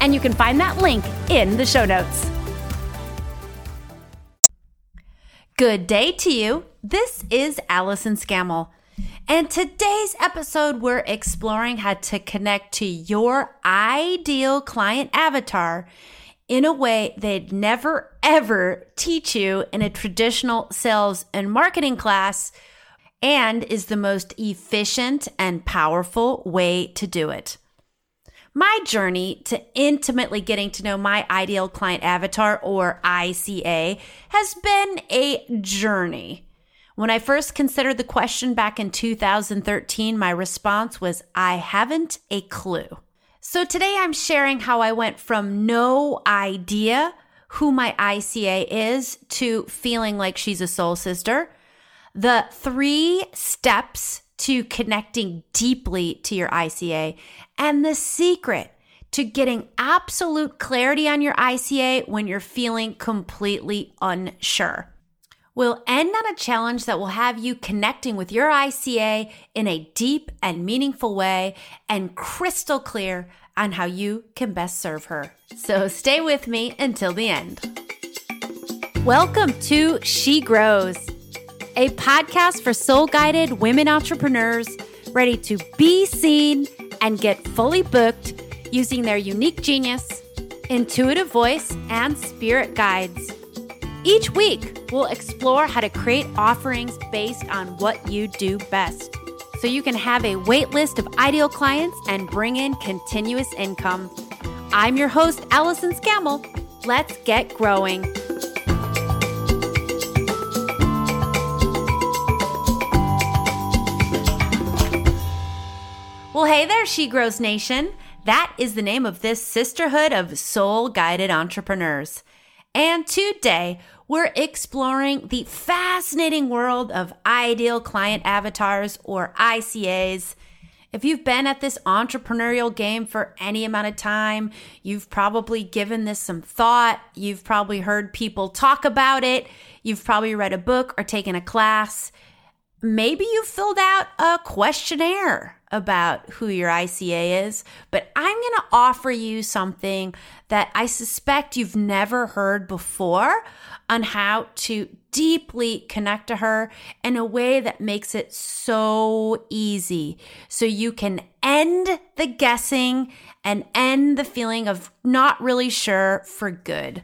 and you can find that link in the show notes. Good day to you. This is Allison Scammell. And today's episode, we're exploring how to connect to your ideal client avatar in a way they'd never ever teach you in a traditional sales and marketing class and is the most efficient and powerful way to do it. My journey to intimately getting to know my ideal client avatar or ICA has been a journey. When I first considered the question back in 2013, my response was, I haven't a clue. So today I'm sharing how I went from no idea who my ICA is to feeling like she's a soul sister. The three steps to connecting deeply to your ICA and the secret to getting absolute clarity on your ICA when you're feeling completely unsure. We'll end on a challenge that will have you connecting with your ICA in a deep and meaningful way and crystal clear on how you can best serve her. So stay with me until the end. Welcome to She Grows a podcast for soul guided women entrepreneurs ready to be seen and get fully booked using their unique genius, intuitive voice, and spirit guides. Each week, we'll explore how to create offerings based on what you do best so you can have a wait list of ideal clients and bring in continuous income. I'm your host, Allison Scammell. Let's get growing. Hey there, She Grows Nation. That is the name of this sisterhood of soul guided entrepreneurs. And today, we're exploring the fascinating world of ideal client avatars or ICAs. If you've been at this entrepreneurial game for any amount of time, you've probably given this some thought. You've probably heard people talk about it. You've probably read a book or taken a class. Maybe you filled out a questionnaire about who your ICA is, but I'm going to offer you something that I suspect you've never heard before on how to deeply connect to her in a way that makes it so easy. So you can end the guessing and end the feeling of not really sure for good.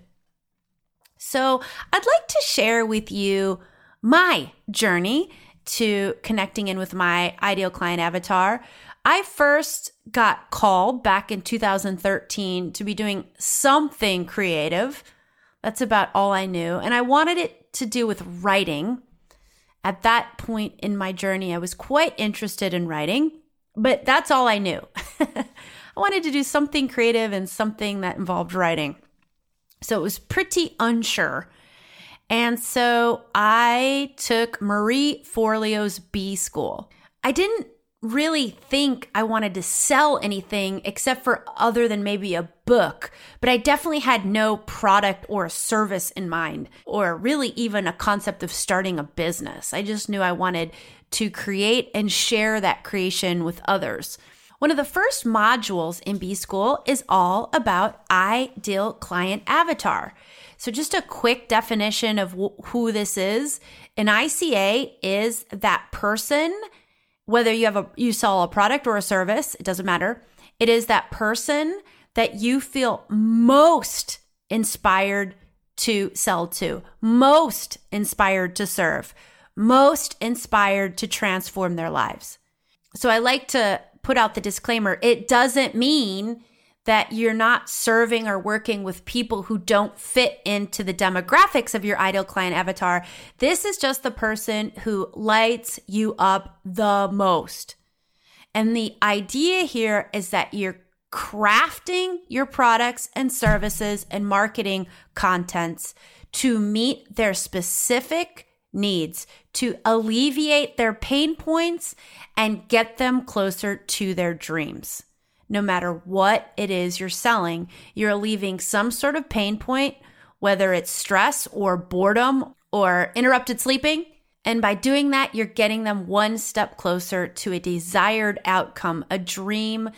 So I'd like to share with you my journey to connecting in with my ideal client avatar. I first got called back in 2013 to be doing something creative. That's about all I knew. And I wanted it to do with writing. At that point in my journey, I was quite interested in writing, but that's all I knew. I wanted to do something creative and something that involved writing. So it was pretty unsure and so I took Marie Forleo's B School. I didn't really think I wanted to sell anything except for other than maybe a book, but I definitely had no product or service in mind, or really even a concept of starting a business. I just knew I wanted to create and share that creation with others. One of the first modules in B School is all about ideal client avatar. So, just a quick definition of wh- who this is an ICA is that person, whether you have a you sell a product or a service, it doesn't matter. It is that person that you feel most inspired to sell to, most inspired to serve, most inspired to transform their lives. So I like to put out the disclaimer it doesn't mean that you're not serving or working with people who don't fit into the demographics of your ideal client avatar. This is just the person who lights you up the most. And the idea here is that you're crafting your products and services and marketing contents to meet their specific needs, to alleviate their pain points and get them closer to their dreams. No matter what it is you're selling, you're alleviating some sort of pain point, whether it's stress or boredom or interrupted sleeping. And by doing that, you're getting them one step closer to a desired outcome, a dream,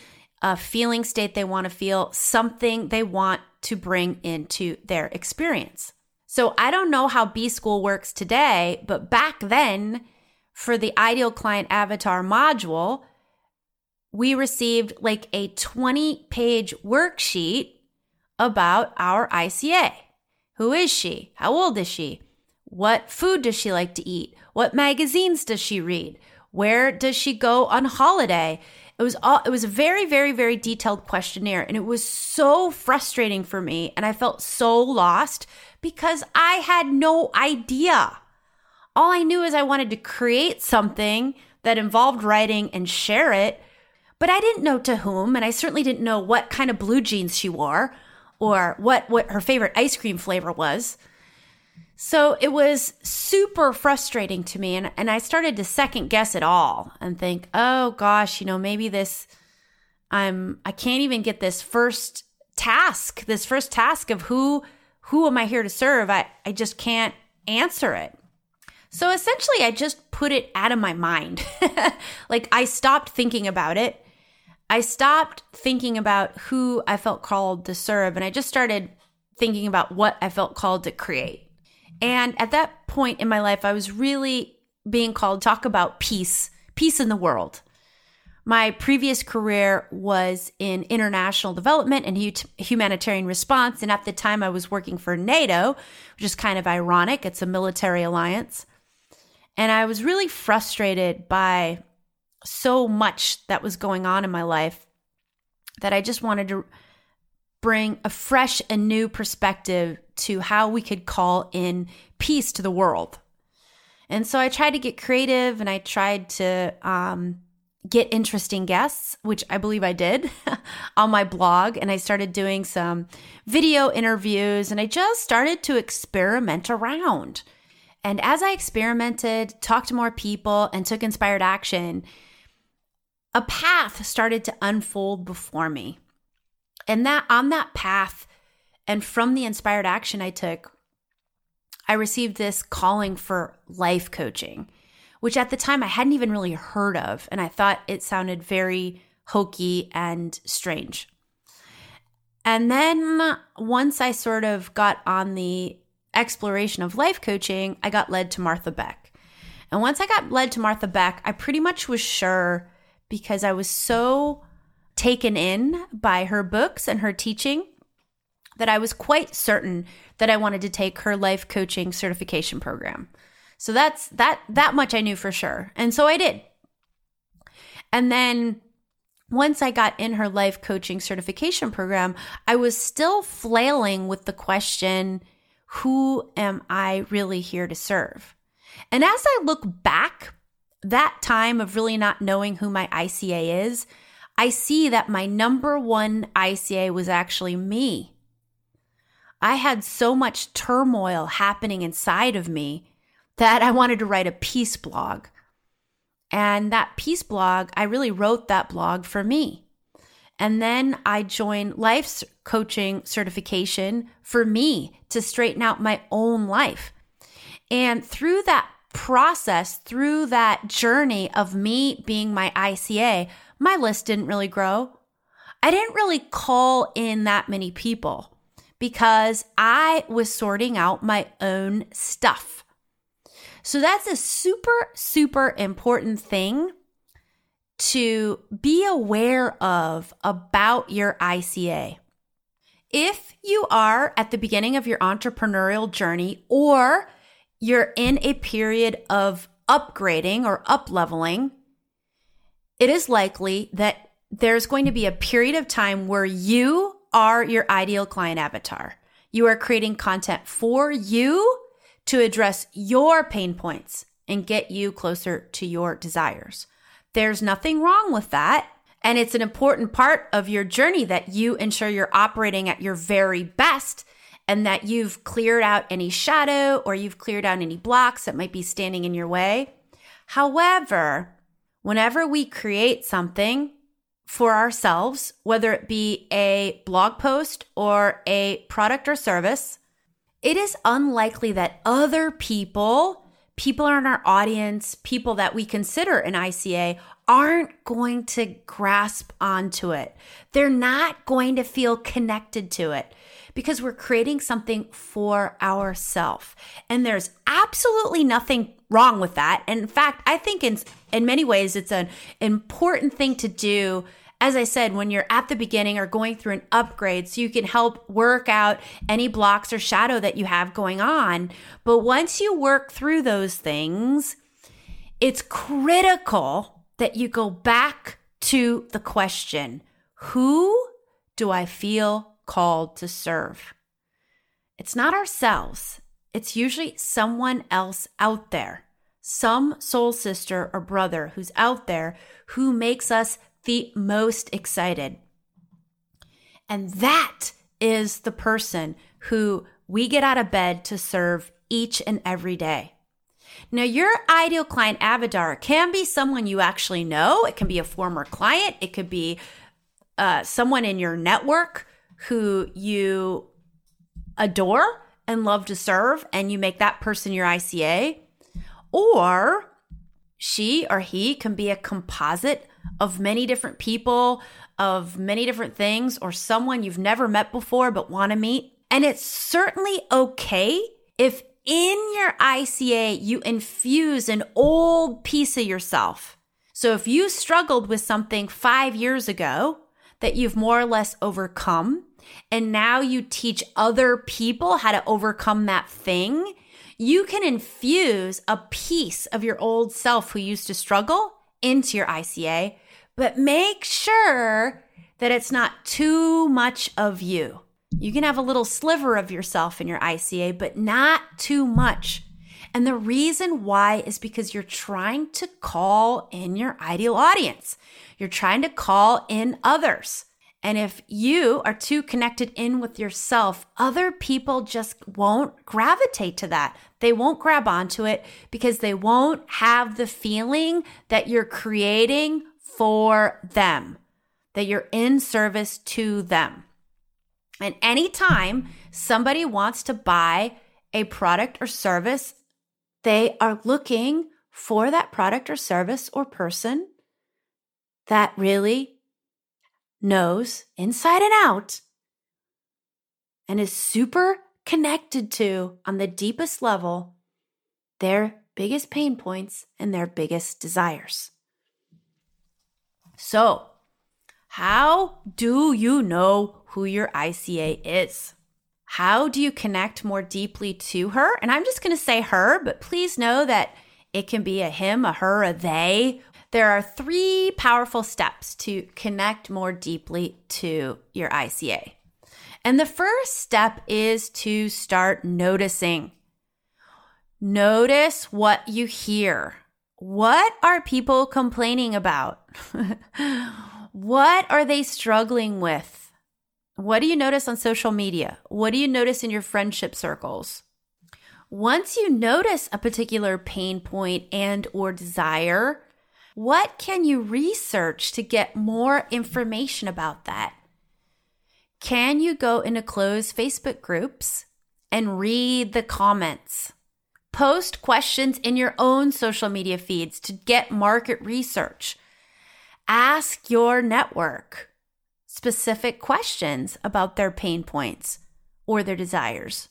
a feeling state they want to feel, something they want to bring into their experience. So I don't know how B School works today, but back then, for the ideal client avatar module, we received like a 20 page worksheet about our ICA. Who is she? How old is she? What food does she like to eat? What magazines does she read? Where does she go on holiday? It was all it was a very very very detailed questionnaire and it was so frustrating for me and I felt so lost because I had no idea. All I knew is I wanted to create something that involved writing and share it, but I didn't know to whom and I certainly didn't know what kind of blue jeans she wore or what what her favorite ice cream flavor was. So it was super frustrating to me. And, and I started to second guess it all and think, oh gosh, you know, maybe this, I'm, I can't even get this first task, this first task of who, who am I here to serve? I, I just can't answer it. So essentially, I just put it out of my mind. like I stopped thinking about it. I stopped thinking about who I felt called to serve and I just started thinking about what I felt called to create. And at that point in my life, I was really being called to talk about peace, peace in the world. My previous career was in international development and humanitarian response. And at the time, I was working for NATO, which is kind of ironic. It's a military alliance. And I was really frustrated by so much that was going on in my life that I just wanted to bring a fresh and new perspective to how we could call in peace to the world. And so I tried to get creative and I tried to um, get interesting guests, which I believe I did on my blog. And I started doing some video interviews and I just started to experiment around. And as I experimented, talked to more people, and took inspired action, a path started to unfold before me. And that on that path, and from the inspired action I took, I received this calling for life coaching, which at the time I hadn't even really heard of. And I thought it sounded very hokey and strange. And then once I sort of got on the exploration of life coaching, I got led to Martha Beck. And once I got led to Martha Beck, I pretty much was sure because I was so taken in by her books and her teaching that I was quite certain that I wanted to take her life coaching certification program. So that's that that much I knew for sure. And so I did. And then once I got in her life coaching certification program, I was still flailing with the question, who am I really here to serve? And as I look back, that time of really not knowing who my ICA is, I see that my number one ICA was actually me. I had so much turmoil happening inside of me that I wanted to write a peace blog. And that peace blog, I really wrote that blog for me. And then I joined life's coaching certification for me to straighten out my own life. And through that process, through that journey of me being my ICA, my list didn't really grow. I didn't really call in that many people because I was sorting out my own stuff. So that's a super, super important thing to be aware of about your ICA. If you are at the beginning of your entrepreneurial journey or you're in a period of upgrading or up leveling, it is likely that there's going to be a period of time where you are your ideal client avatar. You are creating content for you to address your pain points and get you closer to your desires. There's nothing wrong with that. And it's an important part of your journey that you ensure you're operating at your very best and that you've cleared out any shadow or you've cleared out any blocks that might be standing in your way. However, whenever we create something for ourselves, whether it be a blog post or a product or service, it is unlikely that other people, people in our audience, people that we consider an ICA, aren't going to grasp onto it. They're not going to feel connected to it because we're creating something for ourselves. And there's absolutely nothing wrong with that. And in fact, I think in in many ways it's an important thing to do as I said, when you're at the beginning or going through an upgrade, so you can help work out any blocks or shadow that you have going on. But once you work through those things, it's critical that you go back to the question Who do I feel called to serve? It's not ourselves, it's usually someone else out there, some soul sister or brother who's out there who makes us the most excited. And that is the person who we get out of bed to serve each and every day. Now, your ideal client avatar can be someone you actually know. It can be a former client. It could be uh, someone in your network who you adore and love to serve, and you make that person your ICA. Or she or he can be a composite of many different people, of many different things, or someone you've never met before but want to meet. And it's certainly okay if in your ICA, you infuse an old piece of yourself. So if you struggled with something five years ago that you've more or less overcome, and now you teach other people how to overcome that thing, you can infuse a piece of your old self who used to struggle into your ICA, but make sure that it's not too much of you. You can have a little sliver of yourself in your ICA, but not too much. And the reason why is because you're trying to call in your ideal audience. You're trying to call in others. And if you are too connected in with yourself, other people just won't gravitate to that. They won't grab onto it because they won't have the feeling that you're creating for them, that you're in service to them. And anytime somebody wants to buy a product or service, they are looking for that product or service or person that really knows inside and out and is super connected to, on the deepest level, their biggest pain points and their biggest desires. So, how do you know who your ICA is. How do you connect more deeply to her? And I'm just going to say her, but please know that it can be a him, a her, a they. There are three powerful steps to connect more deeply to your ICA. And the first step is to start noticing. Notice what you hear. What are people complaining about? what are they struggling with? What do you notice on social media? What do you notice in your friendship circles? Once you notice a particular pain point and or desire, what can you research to get more information about that? Can you go into closed Facebook groups and read the comments? Post questions in your own social media feeds to get market research. Ask your network specific questions about their pain points or their desires.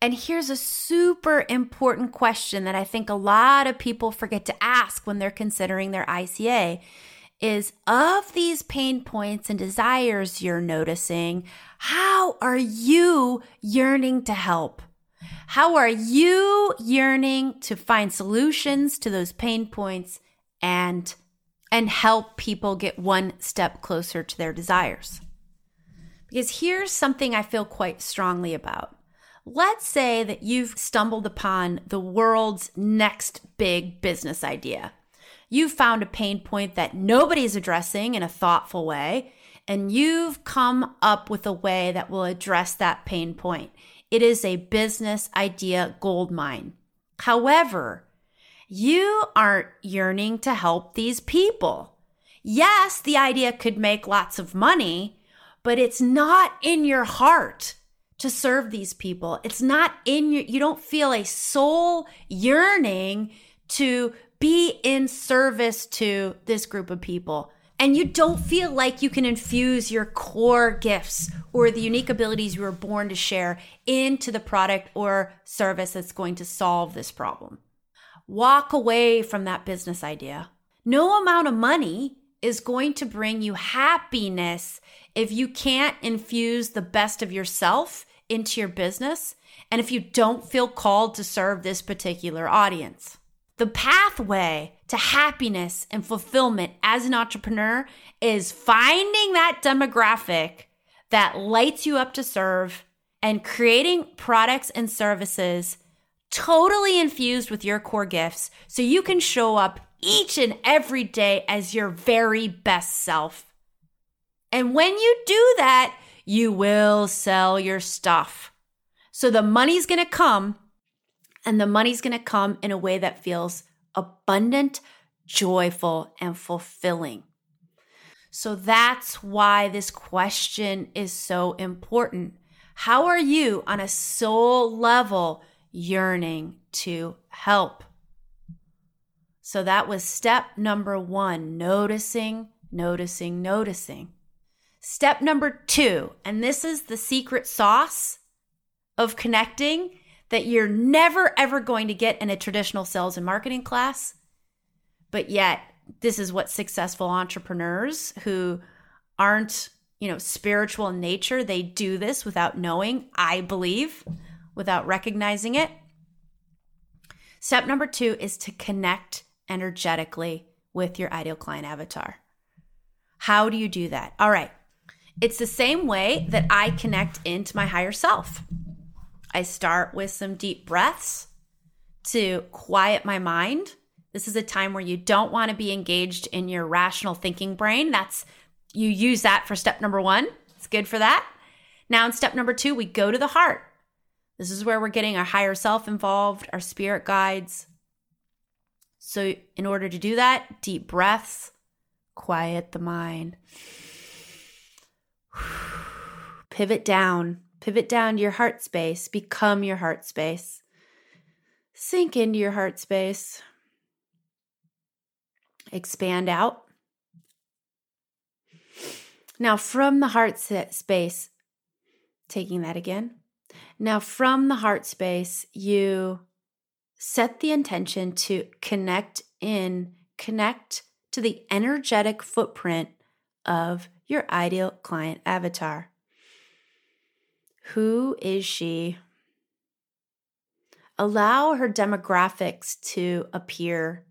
And here's a super important question that I think a lot of people forget to ask when they're considering their ICA is of these pain points and desires you're noticing, how are you yearning to help? How are you yearning to find solutions to those pain points and and help people get one step closer to their desires. Because here's something I feel quite strongly about. Let's say that you've stumbled upon the world's next big business idea. You've found a pain point that nobody's addressing in a thoughtful way, and you've come up with a way that will address that pain point. It is a business idea gold mine. However, you aren't yearning to help these people. Yes, the idea could make lots of money, but it's not in your heart to serve these people. It's not in your, you don't feel a soul yearning to be in service to this group of people. And you don't feel like you can infuse your core gifts or the unique abilities you were born to share into the product or service that's going to solve this problem. Walk away from that business idea. No amount of money is going to bring you happiness if you can't infuse the best of yourself into your business and if you don't feel called to serve this particular audience. The pathway to happiness and fulfillment as an entrepreneur is finding that demographic that lights you up to serve and creating products and services totally infused with your core gifts so you can show up each and every day as your very best self. And when you do that, you will sell your stuff. So the money's going to come and the money's going to come in a way that feels abundant, joyful, and fulfilling. So that's why this question is so important. How are you on a soul level yearning to help? So that was step number one noticing, noticing, noticing. Step number two, and this is the secret sauce of connecting that you're never ever going to get in a traditional sales and marketing class. But yet, this is what successful entrepreneurs who aren't, you know, spiritual in nature, they do this without knowing, I believe, without recognizing it. Step number 2 is to connect energetically with your ideal client avatar. How do you do that? All right. It's the same way that I connect into my higher self. I start with some deep breaths to quiet my mind. This is a time where you don't want to be engaged in your rational thinking brain. That's you use that for step number 1. It's good for that. Now in step number 2, we go to the heart. This is where we're getting our higher self involved, our spirit guides. So in order to do that, deep breaths, quiet the mind. Pivot down Pivot down to your heart space, become your heart space. Sink into your heart space. Expand out. Now, from the heart space, taking that again. Now, from the heart space, you set the intention to connect in, connect to the energetic footprint of your ideal client avatar. Who is she? Allow her demographics to appear.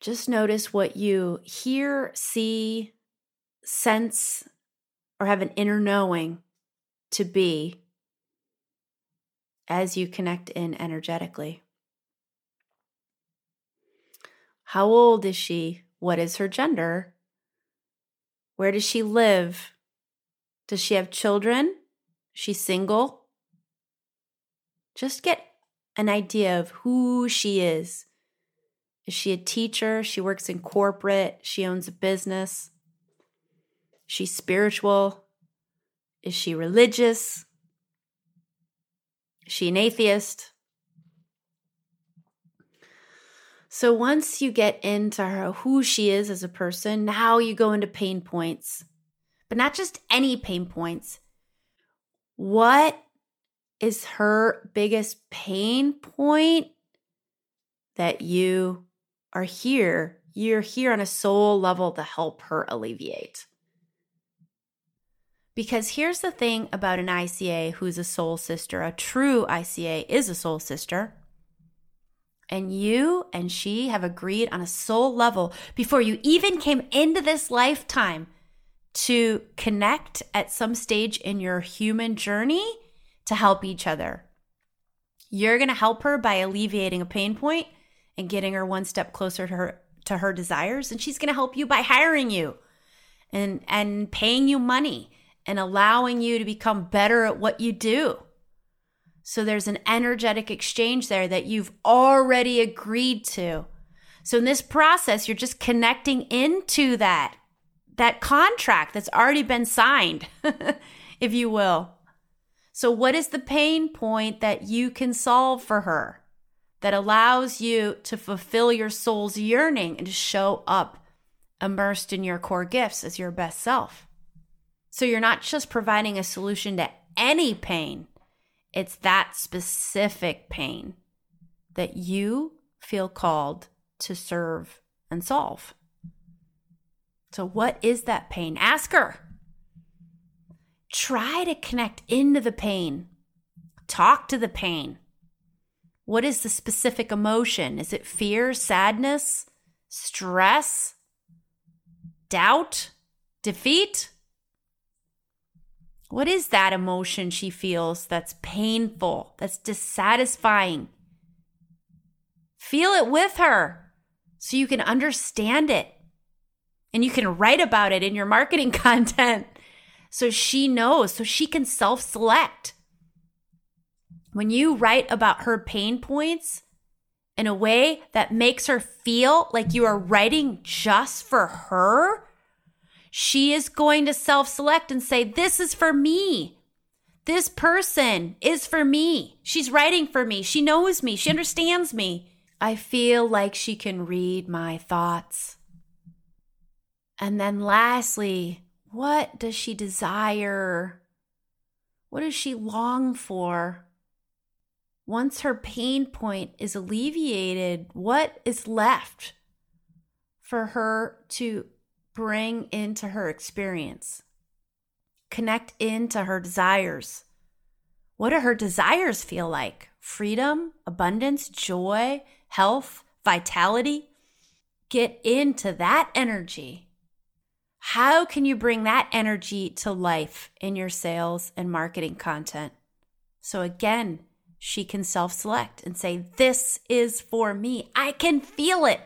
Just notice what you hear, see, sense, or have an inner knowing to be as you connect in energetically. How old is she? What is her gender? Where does she live? Does she have children? She's single? Just get an idea of who she is. Is she a teacher? She works in corporate. She owns a business. She's spiritual. Is she religious? Is she an atheist? So once you get into her, who she is as a person, now you go into pain points but not just any pain points. What is her biggest pain point that you are here? You're here on a soul level to help her alleviate. Because here's the thing about an ICA who's a soul sister a true ICA is a soul sister. And you and she have agreed on a soul level before you even came into this lifetime to connect at some stage in your human journey to help each other. You're going to help her by alleviating a pain point, and getting her one step closer to her to her desires and she's going to help you by hiring you and and paying you money and allowing you to become better at what you do. So there's an energetic exchange there that you've already agreed to. So in this process you're just connecting into that that contract that's already been signed, if you will. So what is the pain point that you can solve for her? that allows you to fulfill your soul's yearning and to show up immersed in your core gifts as your best self. So you're not just providing a solution to any pain, it's that specific pain that you feel called to serve and solve. So, what is that pain? Ask her. Try to connect into the pain, talk to the pain. What is the specific emotion? Is it fear, sadness, stress, doubt, defeat? What is that emotion she feels that's painful, that's dissatisfying? Feel it with her so you can understand it and you can write about it in your marketing content so she knows, so she can self select when you write about her pain points in a way that makes her feel like you are writing just for her, she is going to self select and say, This is for me. This person is for me. She's writing for me. She knows me. She understands me. I feel like she can read my thoughts. And then, lastly, what does she desire? What does she long for? once her pain point is alleviated, what is left for her to bring into her experience? Connect into her desires. What do her desires feel like? Freedom, abundance, joy, health, vitality? Get into that energy. How can you bring that energy to life in your sales and marketing content? So, again, she can self select and say, This is for me. I can feel it.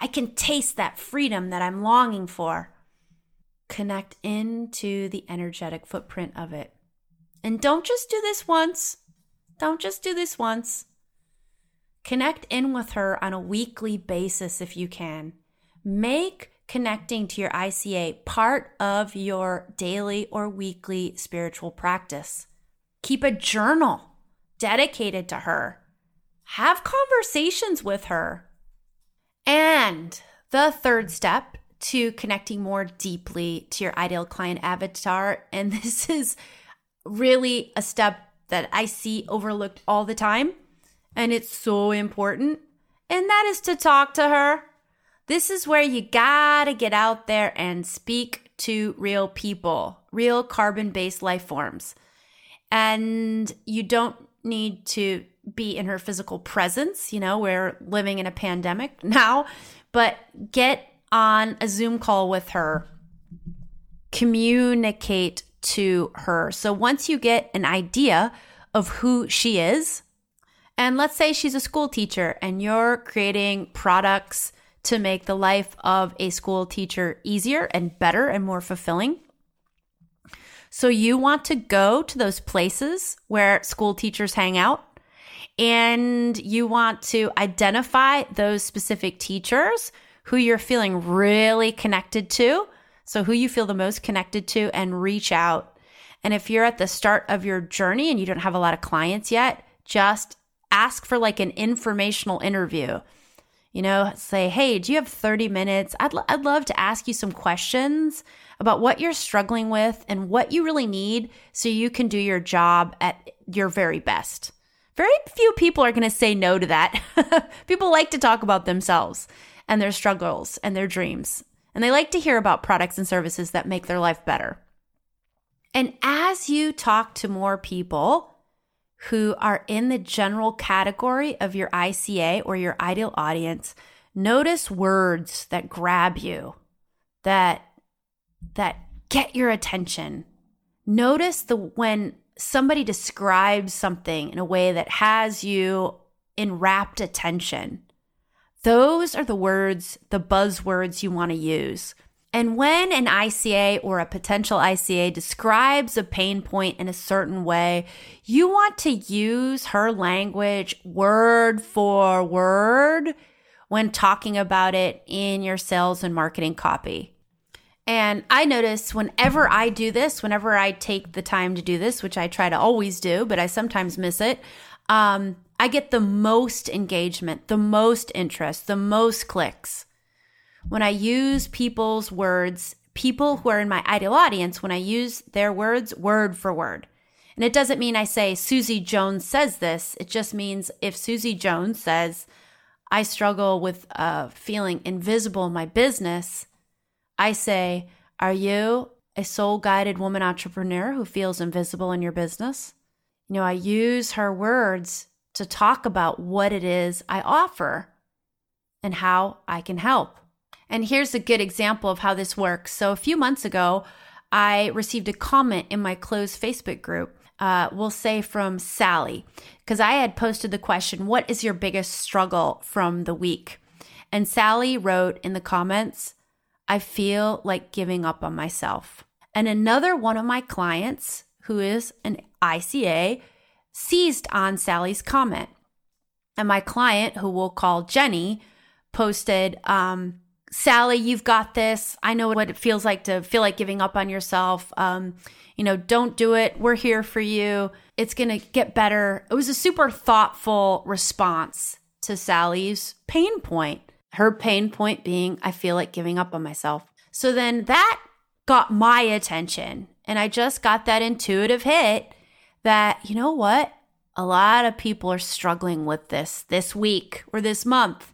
I can taste that freedom that I'm longing for. Connect into the energetic footprint of it. And don't just do this once. Don't just do this once. Connect in with her on a weekly basis if you can. Make connecting to your ICA part of your daily or weekly spiritual practice. Keep a journal dedicated to her. Have conversations with her. And the third step to connecting more deeply to your ideal client avatar, and this is really a step that I see overlooked all the time, and it's so important, and that is to talk to her. This is where you gotta get out there and speak to real people, real carbon based life forms. And you don't need to be in her physical presence. You know, we're living in a pandemic now, but get on a Zoom call with her, communicate to her. So once you get an idea of who she is, and let's say she's a school teacher and you're creating products to make the life of a school teacher easier and better and more fulfilling. So you want to go to those places where school teachers hang out and you want to identify those specific teachers who you're feeling really connected to. So who you feel the most connected to and reach out. And if you're at the start of your journey and you don't have a lot of clients yet, just ask for like an informational interview. You know, say, hey, do you have 30 minutes? I'd, l- I'd love to ask you some questions about what you're struggling with and what you really need so you can do your job at your very best. Very few people are going to say no to that. people like to talk about themselves and their struggles and their dreams. And they like to hear about products and services that make their life better. And as you talk to more people who are in the general category of your ICA or your ideal audience, notice words that grab you, that that get your attention. Notice the when somebody describes something in a way that has you in rapt attention. Those are the words, the buzzwords you want to use. And when an ICA or a potential ICA describes a pain point in a certain way, you want to use her language word for word when talking about it in your sales and marketing copy. And I notice whenever I do this, whenever I take the time to do this, which I try to always do, but I sometimes miss it, um, I get the most engagement, the most interest, the most clicks when I use people's words, people who are in my ideal audience, when I use their words word for word. And it doesn't mean I say Susie Jones says this. It just means if Susie Jones says, I struggle with uh, feeling invisible in my business, I say, Are you a soul guided woman entrepreneur who feels invisible in your business? You know, I use her words to talk about what it is I offer and how I can help. And here's a good example of how this works. So, a few months ago, I received a comment in my closed Facebook group. Uh, we'll say from Sally, because I had posted the question, What is your biggest struggle from the week? And Sally wrote in the comments, I feel like giving up on myself. And another one of my clients, who is an ICA, seized on Sally's comment. And my client, who we'll call Jenny, posted, um, Sally, you've got this. I know what it feels like to feel like giving up on yourself. Um, you know, don't do it. We're here for you. It's going to get better. It was a super thoughtful response to Sally's pain point. Her pain point being, I feel like giving up on myself. So then that got my attention. And I just got that intuitive hit that, you know what? A lot of people are struggling with this this week or this month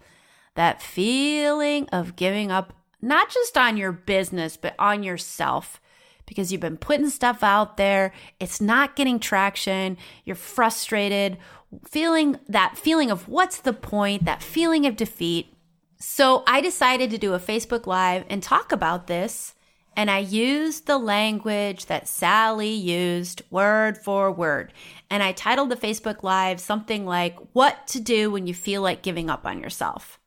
that feeling of giving up, not just on your business, but on yourself because you've been putting stuff out there. It's not getting traction. You're frustrated, feeling that feeling of what's the point, that feeling of defeat. So I decided to do a Facebook Live and talk about this. And I used the language that Sally used word for word. And I titled the Facebook Live something like, What to Do When You Feel Like Giving Up on Yourself.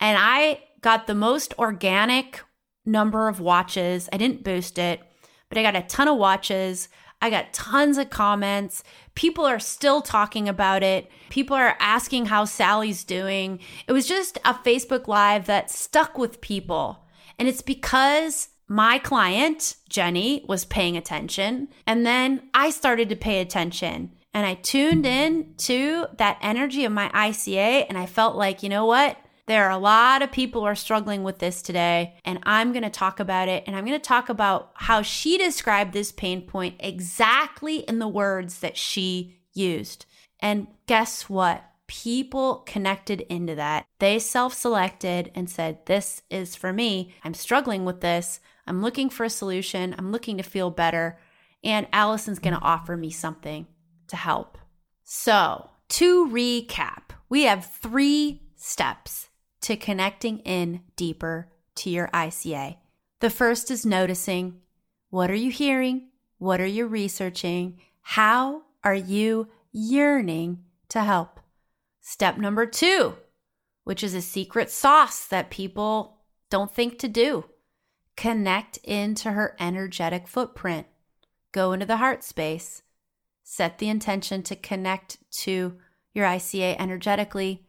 And I got the most organic number of watches. I didn't boost it, but I got a ton of watches. I got tons of comments. People are still talking about it. People are asking how Sally's doing. It was just a Facebook Live that stuck with people. And it's because my client, Jenny, was paying attention. And then I started to pay attention. And I tuned in to that energy of my ICA. And I felt like, you know what? There are a lot of people who are struggling with this today, and I'm going to talk about it. And I'm going to talk about how she described this pain point exactly in the words that she used. And guess what? People connected into that. They self selected and said, This is for me. I'm struggling with this. I'm looking for a solution. I'm looking to feel better. And Allison's going to offer me something to help. So, to recap, we have three steps to connecting in deeper to your ICA. The first is noticing what are you hearing? What are you researching? How are you yearning to help? Step number two, which is a secret sauce that people don't think to do connect into her energetic footprint. Go into the heart space. Set the intention to connect to your ICA energetically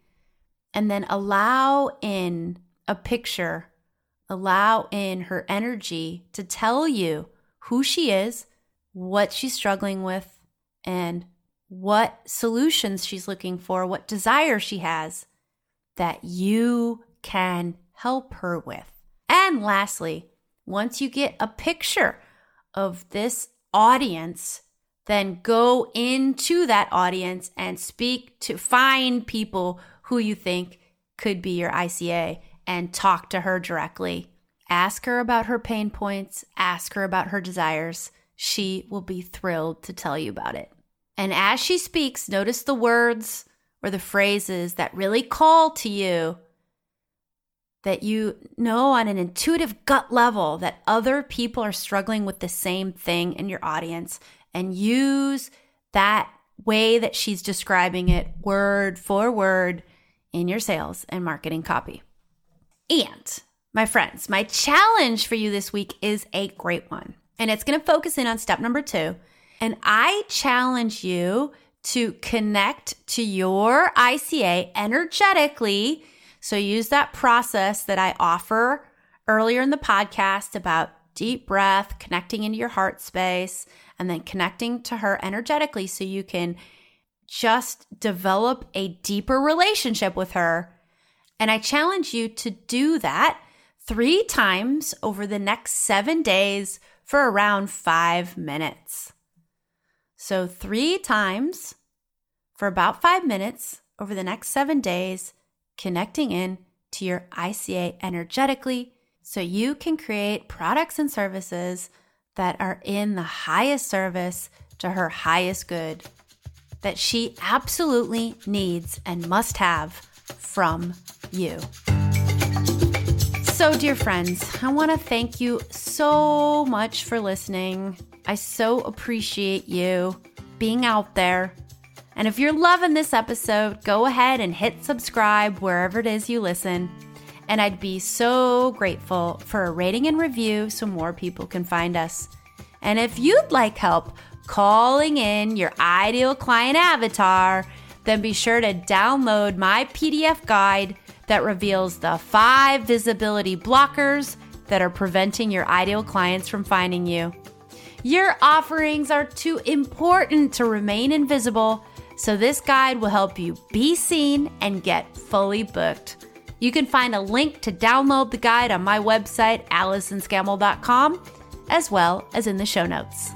and then allow in a picture, allow in her energy to tell you who she is, what she's struggling with, and what solutions she's looking for, what desire she has that you can help her with. And lastly, once you get a picture of this audience, then go into that audience and speak to find people who you think could be your ICA and talk to her directly. Ask her about her pain points, ask her about her desires. She will be thrilled to tell you about it. And as she speaks, notice the words or the phrases that really call to you that you know on an intuitive gut level that other people are struggling with the same thing in your audience and use that way that she's describing it word for word in your sales and marketing copy. And my friends, my challenge for you this week is a great one. And it's going to focus in on step number two. And I challenge you to connect to your ICA energetically. So use that process that I offer earlier in the podcast about deep breath, connecting into your heart space, and then connecting to her energetically so you can just develop a deeper relationship with her. And I challenge you to do that three times over the next seven days for around five minutes. So, three times for about five minutes over the next seven days, connecting in to your ICA energetically so you can create products and services that are in the highest service to her highest good that she absolutely needs and must have from you. So, dear friends, I want to thank you so much for listening. I so appreciate you being out there. And if you're loving this episode, go ahead and hit subscribe wherever it is you listen. And I'd be so grateful for a rating and review so more people can find us. And if you'd like help calling in your ideal client avatar, then be sure to download my PDF guide that reveals the five visibility blockers that are preventing your ideal clients from finding you. Your offerings are too important to remain invisible, so this guide will help you be seen and get fully booked. You can find a link to download the guide on my website, AllisonScammell.com, as well as in the show notes.